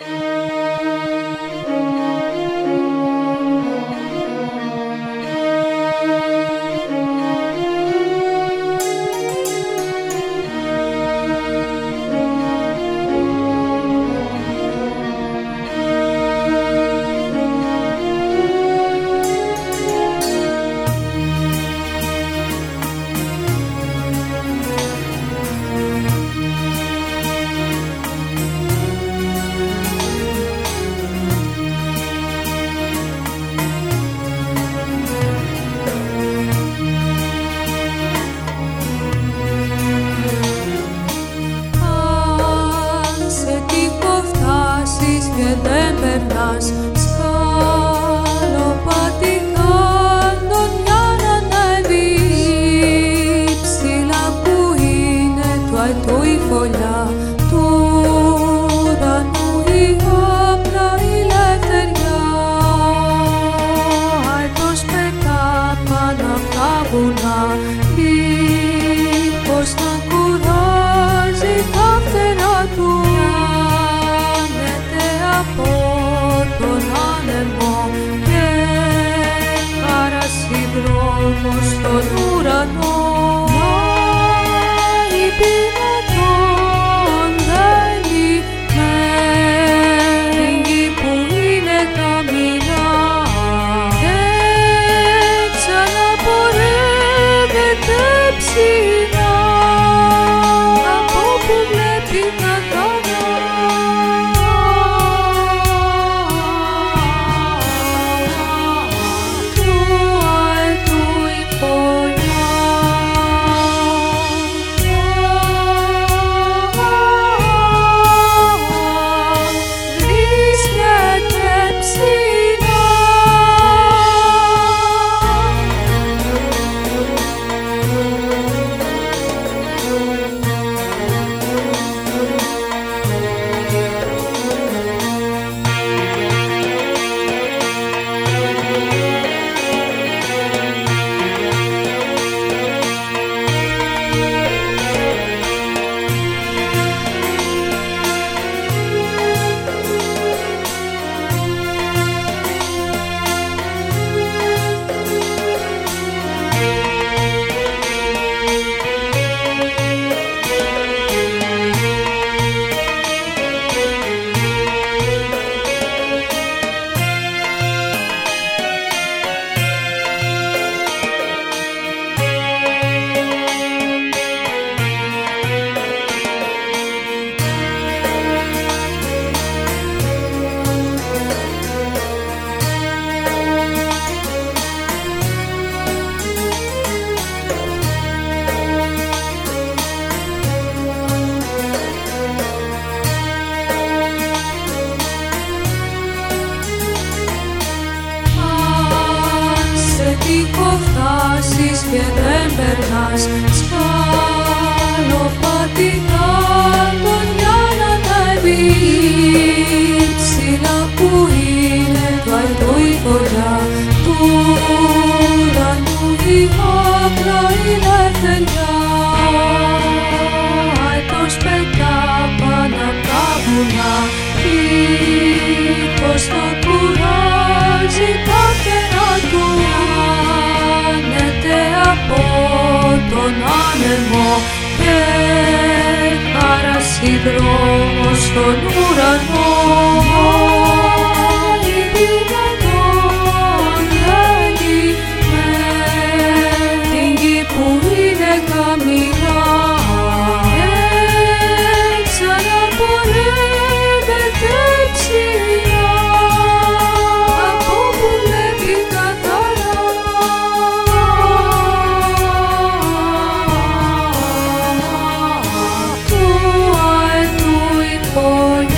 you Μήπως τον κουράζει τα φτερά του Άνεται από τον άνεμο Και χαρασυδρόμο στον ουρανό. see άτυχο φτάσεις και δεν περνάς. κόσμο και παρασυδρόμο στον ουρανό. for you.